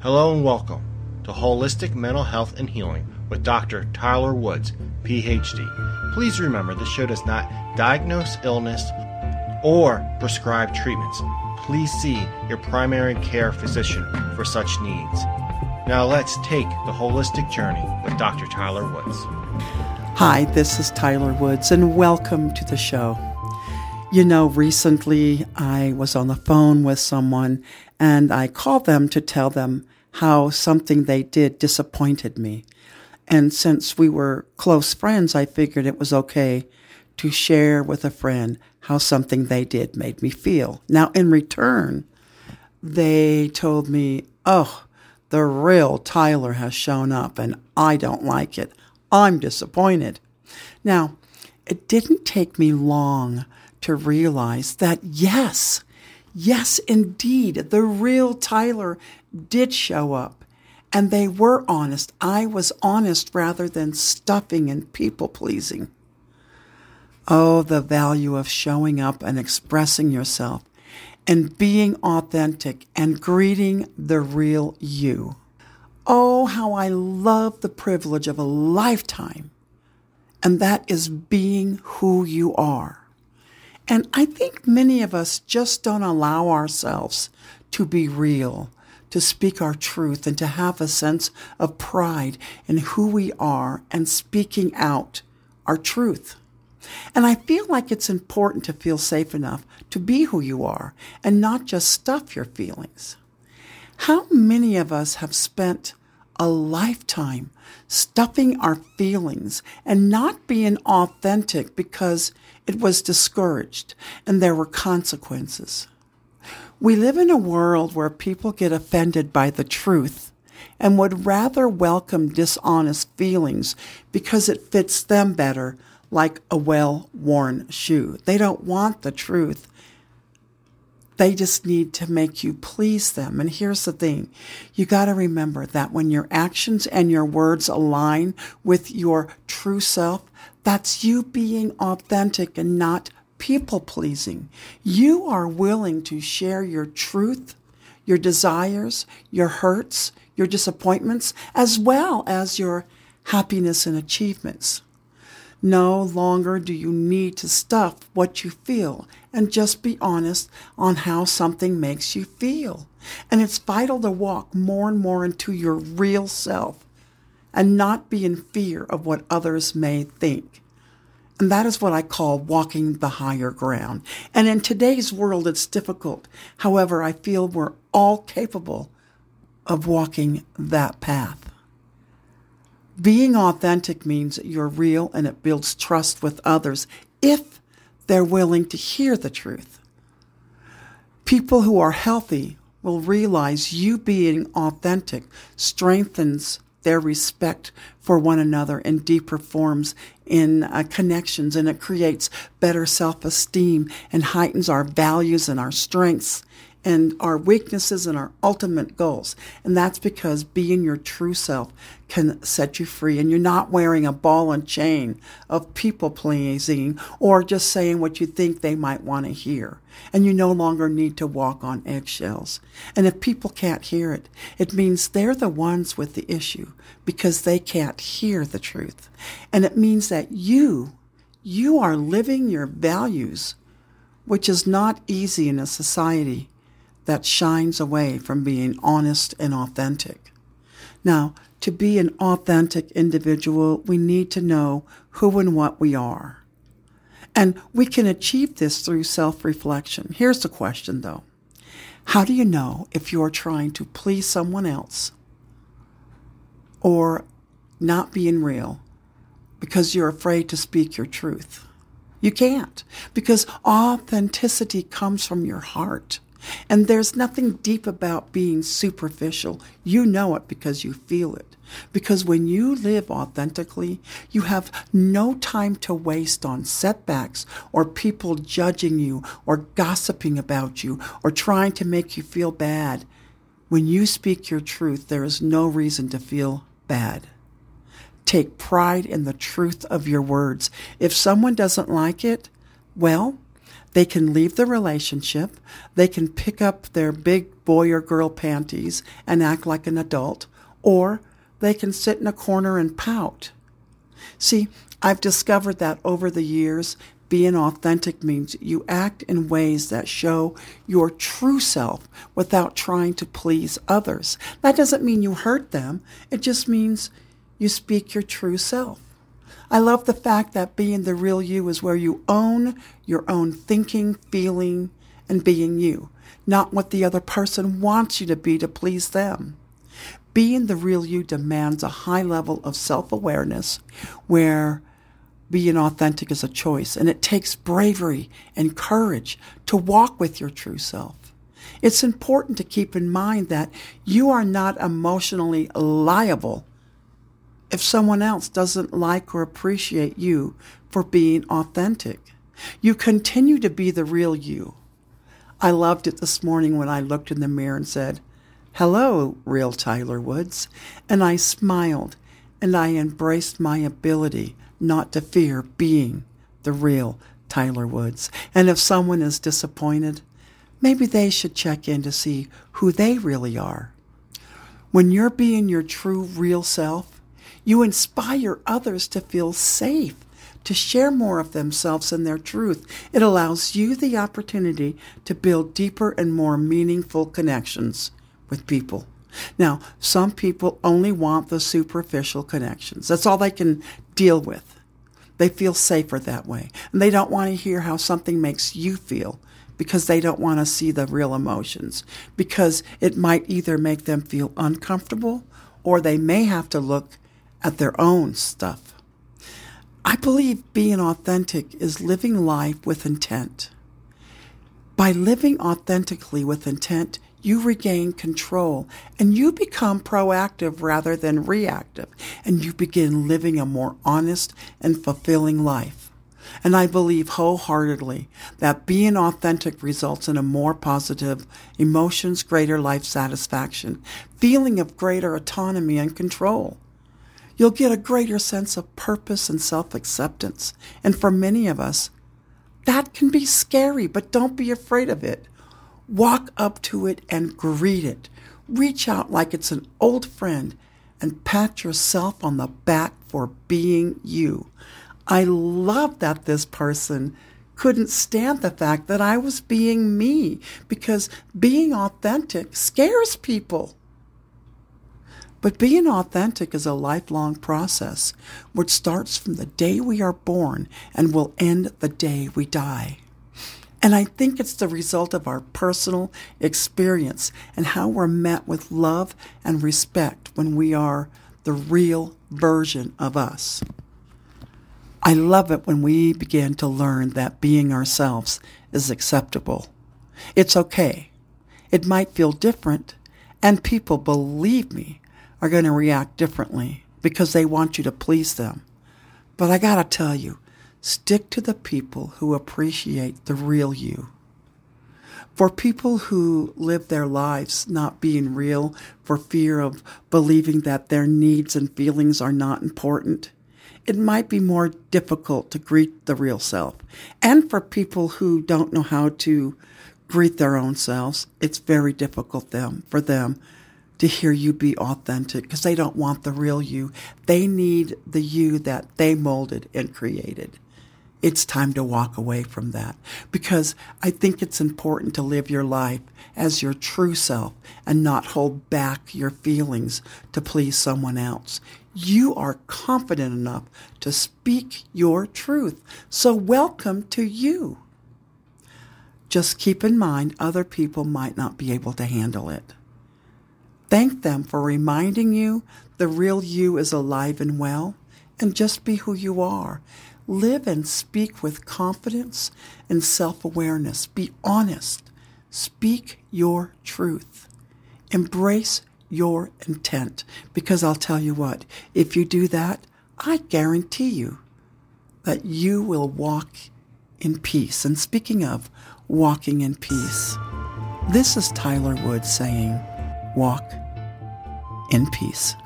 Hello and welcome to Holistic Mental Health and Healing with Dr. Tyler Woods, PhD. Please remember this show does not diagnose illness or prescribe treatments. Please see your primary care physician for such needs. Now let's take the holistic journey with Dr. Tyler Woods. Hi, this is Tyler Woods, and welcome to the show. You know, recently I was on the phone with someone and I called them to tell them how something they did disappointed me. And since we were close friends, I figured it was okay to share with a friend how something they did made me feel. Now, in return, they told me, Oh, the real Tyler has shown up and I don't like it. I'm disappointed. Now, it didn't take me long to realize that yes, yes, indeed, the real Tyler did show up and they were honest. I was honest rather than stuffing and people pleasing. Oh, the value of showing up and expressing yourself and being authentic and greeting the real you. Oh, how I love the privilege of a lifetime. And that is being who you are. And I think many of us just don't allow ourselves to be real, to speak our truth, and to have a sense of pride in who we are and speaking out our truth. And I feel like it's important to feel safe enough to be who you are and not just stuff your feelings. How many of us have spent a lifetime stuffing our feelings and not being authentic because it was discouraged and there were consequences. We live in a world where people get offended by the truth and would rather welcome dishonest feelings because it fits them better like a well worn shoe. They don't want the truth. They just need to make you please them. And here's the thing. You got to remember that when your actions and your words align with your true self, that's you being authentic and not people pleasing. You are willing to share your truth, your desires, your hurts, your disappointments, as well as your happiness and achievements. No longer do you need to stuff what you feel and just be honest on how something makes you feel. And it's vital to walk more and more into your real self and not be in fear of what others may think. And that is what I call walking the higher ground. And in today's world, it's difficult. However, I feel we're all capable of walking that path. Being authentic means that you're real and it builds trust with others if they're willing to hear the truth. People who are healthy will realize you being authentic strengthens their respect for one another in deeper forms in uh, connections and it creates better self-esteem and heightens our values and our strengths and our weaknesses and our ultimate goals. And that's because being your true self can set you free and you're not wearing a ball and chain of people pleasing or just saying what you think they might want to hear. And you no longer need to walk on eggshells. And if people can't hear it, it means they're the ones with the issue because they can't hear the truth. And it means that you, you are living your values, which is not easy in a society that shines away from being honest and authentic. Now, to be an authentic individual, we need to know who and what we are. And we can achieve this through self reflection. Here's the question though How do you know if you're trying to please someone else or not being real because you're afraid to speak your truth? You can't because authenticity comes from your heart. And there's nothing deep about being superficial. You know it because you feel it. Because when you live authentically, you have no time to waste on setbacks or people judging you or gossiping about you or trying to make you feel bad. When you speak your truth, there is no reason to feel bad. Take pride in the truth of your words. If someone doesn't like it, well, They can leave the relationship, they can pick up their big boy or girl panties and act like an adult, or they can sit in a corner and pout. See, I've discovered that over the years, being authentic means you act in ways that show your true self without trying to please others. That doesn't mean you hurt them, it just means you speak your true self. I love the fact that being the real you is where you own your own thinking, feeling, and being you, not what the other person wants you to be to please them. Being the real you demands a high level of self awareness where being authentic is a choice, and it takes bravery and courage to walk with your true self. It's important to keep in mind that you are not emotionally liable if someone else doesn't like or appreciate you for being authentic. You continue to be the real you. I loved it this morning when I looked in the mirror and said, Hello, real Tyler Woods. And I smiled and I embraced my ability not to fear being the real Tyler Woods. And if someone is disappointed, maybe they should check in to see who they really are. When you're being your true, real self, you inspire others to feel safe, to share more of themselves and their truth. It allows you the opportunity to build deeper and more meaningful connections with people. Now, some people only want the superficial connections. That's all they can deal with. They feel safer that way. And they don't want to hear how something makes you feel because they don't want to see the real emotions. Because it might either make them feel uncomfortable or they may have to look at their own stuff. I believe being authentic is living life with intent. By living authentically with intent, you regain control and you become proactive rather than reactive, and you begin living a more honest and fulfilling life. And I believe wholeheartedly that being authentic results in a more positive emotions, greater life satisfaction, feeling of greater autonomy and control. You'll get a greater sense of purpose and self acceptance. And for many of us, that can be scary, but don't be afraid of it. Walk up to it and greet it. Reach out like it's an old friend and pat yourself on the back for being you. I love that this person couldn't stand the fact that I was being me because being authentic scares people. But being authentic is a lifelong process which starts from the day we are born and will end the day we die. And I think it's the result of our personal experience and how we're met with love and respect when we are the real version of us. I love it when we begin to learn that being ourselves is acceptable. It's okay. It might feel different, and people, believe me, are going to react differently because they want you to please them. But I got to tell you, Stick to the people who appreciate the real you. For people who live their lives not being real for fear of believing that their needs and feelings are not important, it might be more difficult to greet the real self. And for people who don't know how to greet their own selves, it's very difficult them for them to hear you be authentic because they don't want the real you. They need the you that they molded and created it's time to walk away from that because I think it's important to live your life as your true self and not hold back your feelings to please someone else. You are confident enough to speak your truth. So welcome to you. Just keep in mind other people might not be able to handle it. Thank them for reminding you the real you is alive and well and just be who you are Live and speak with confidence and self awareness. Be honest. Speak your truth. Embrace your intent. Because I'll tell you what, if you do that, I guarantee you that you will walk in peace. And speaking of walking in peace, this is Tyler Wood saying, walk in peace.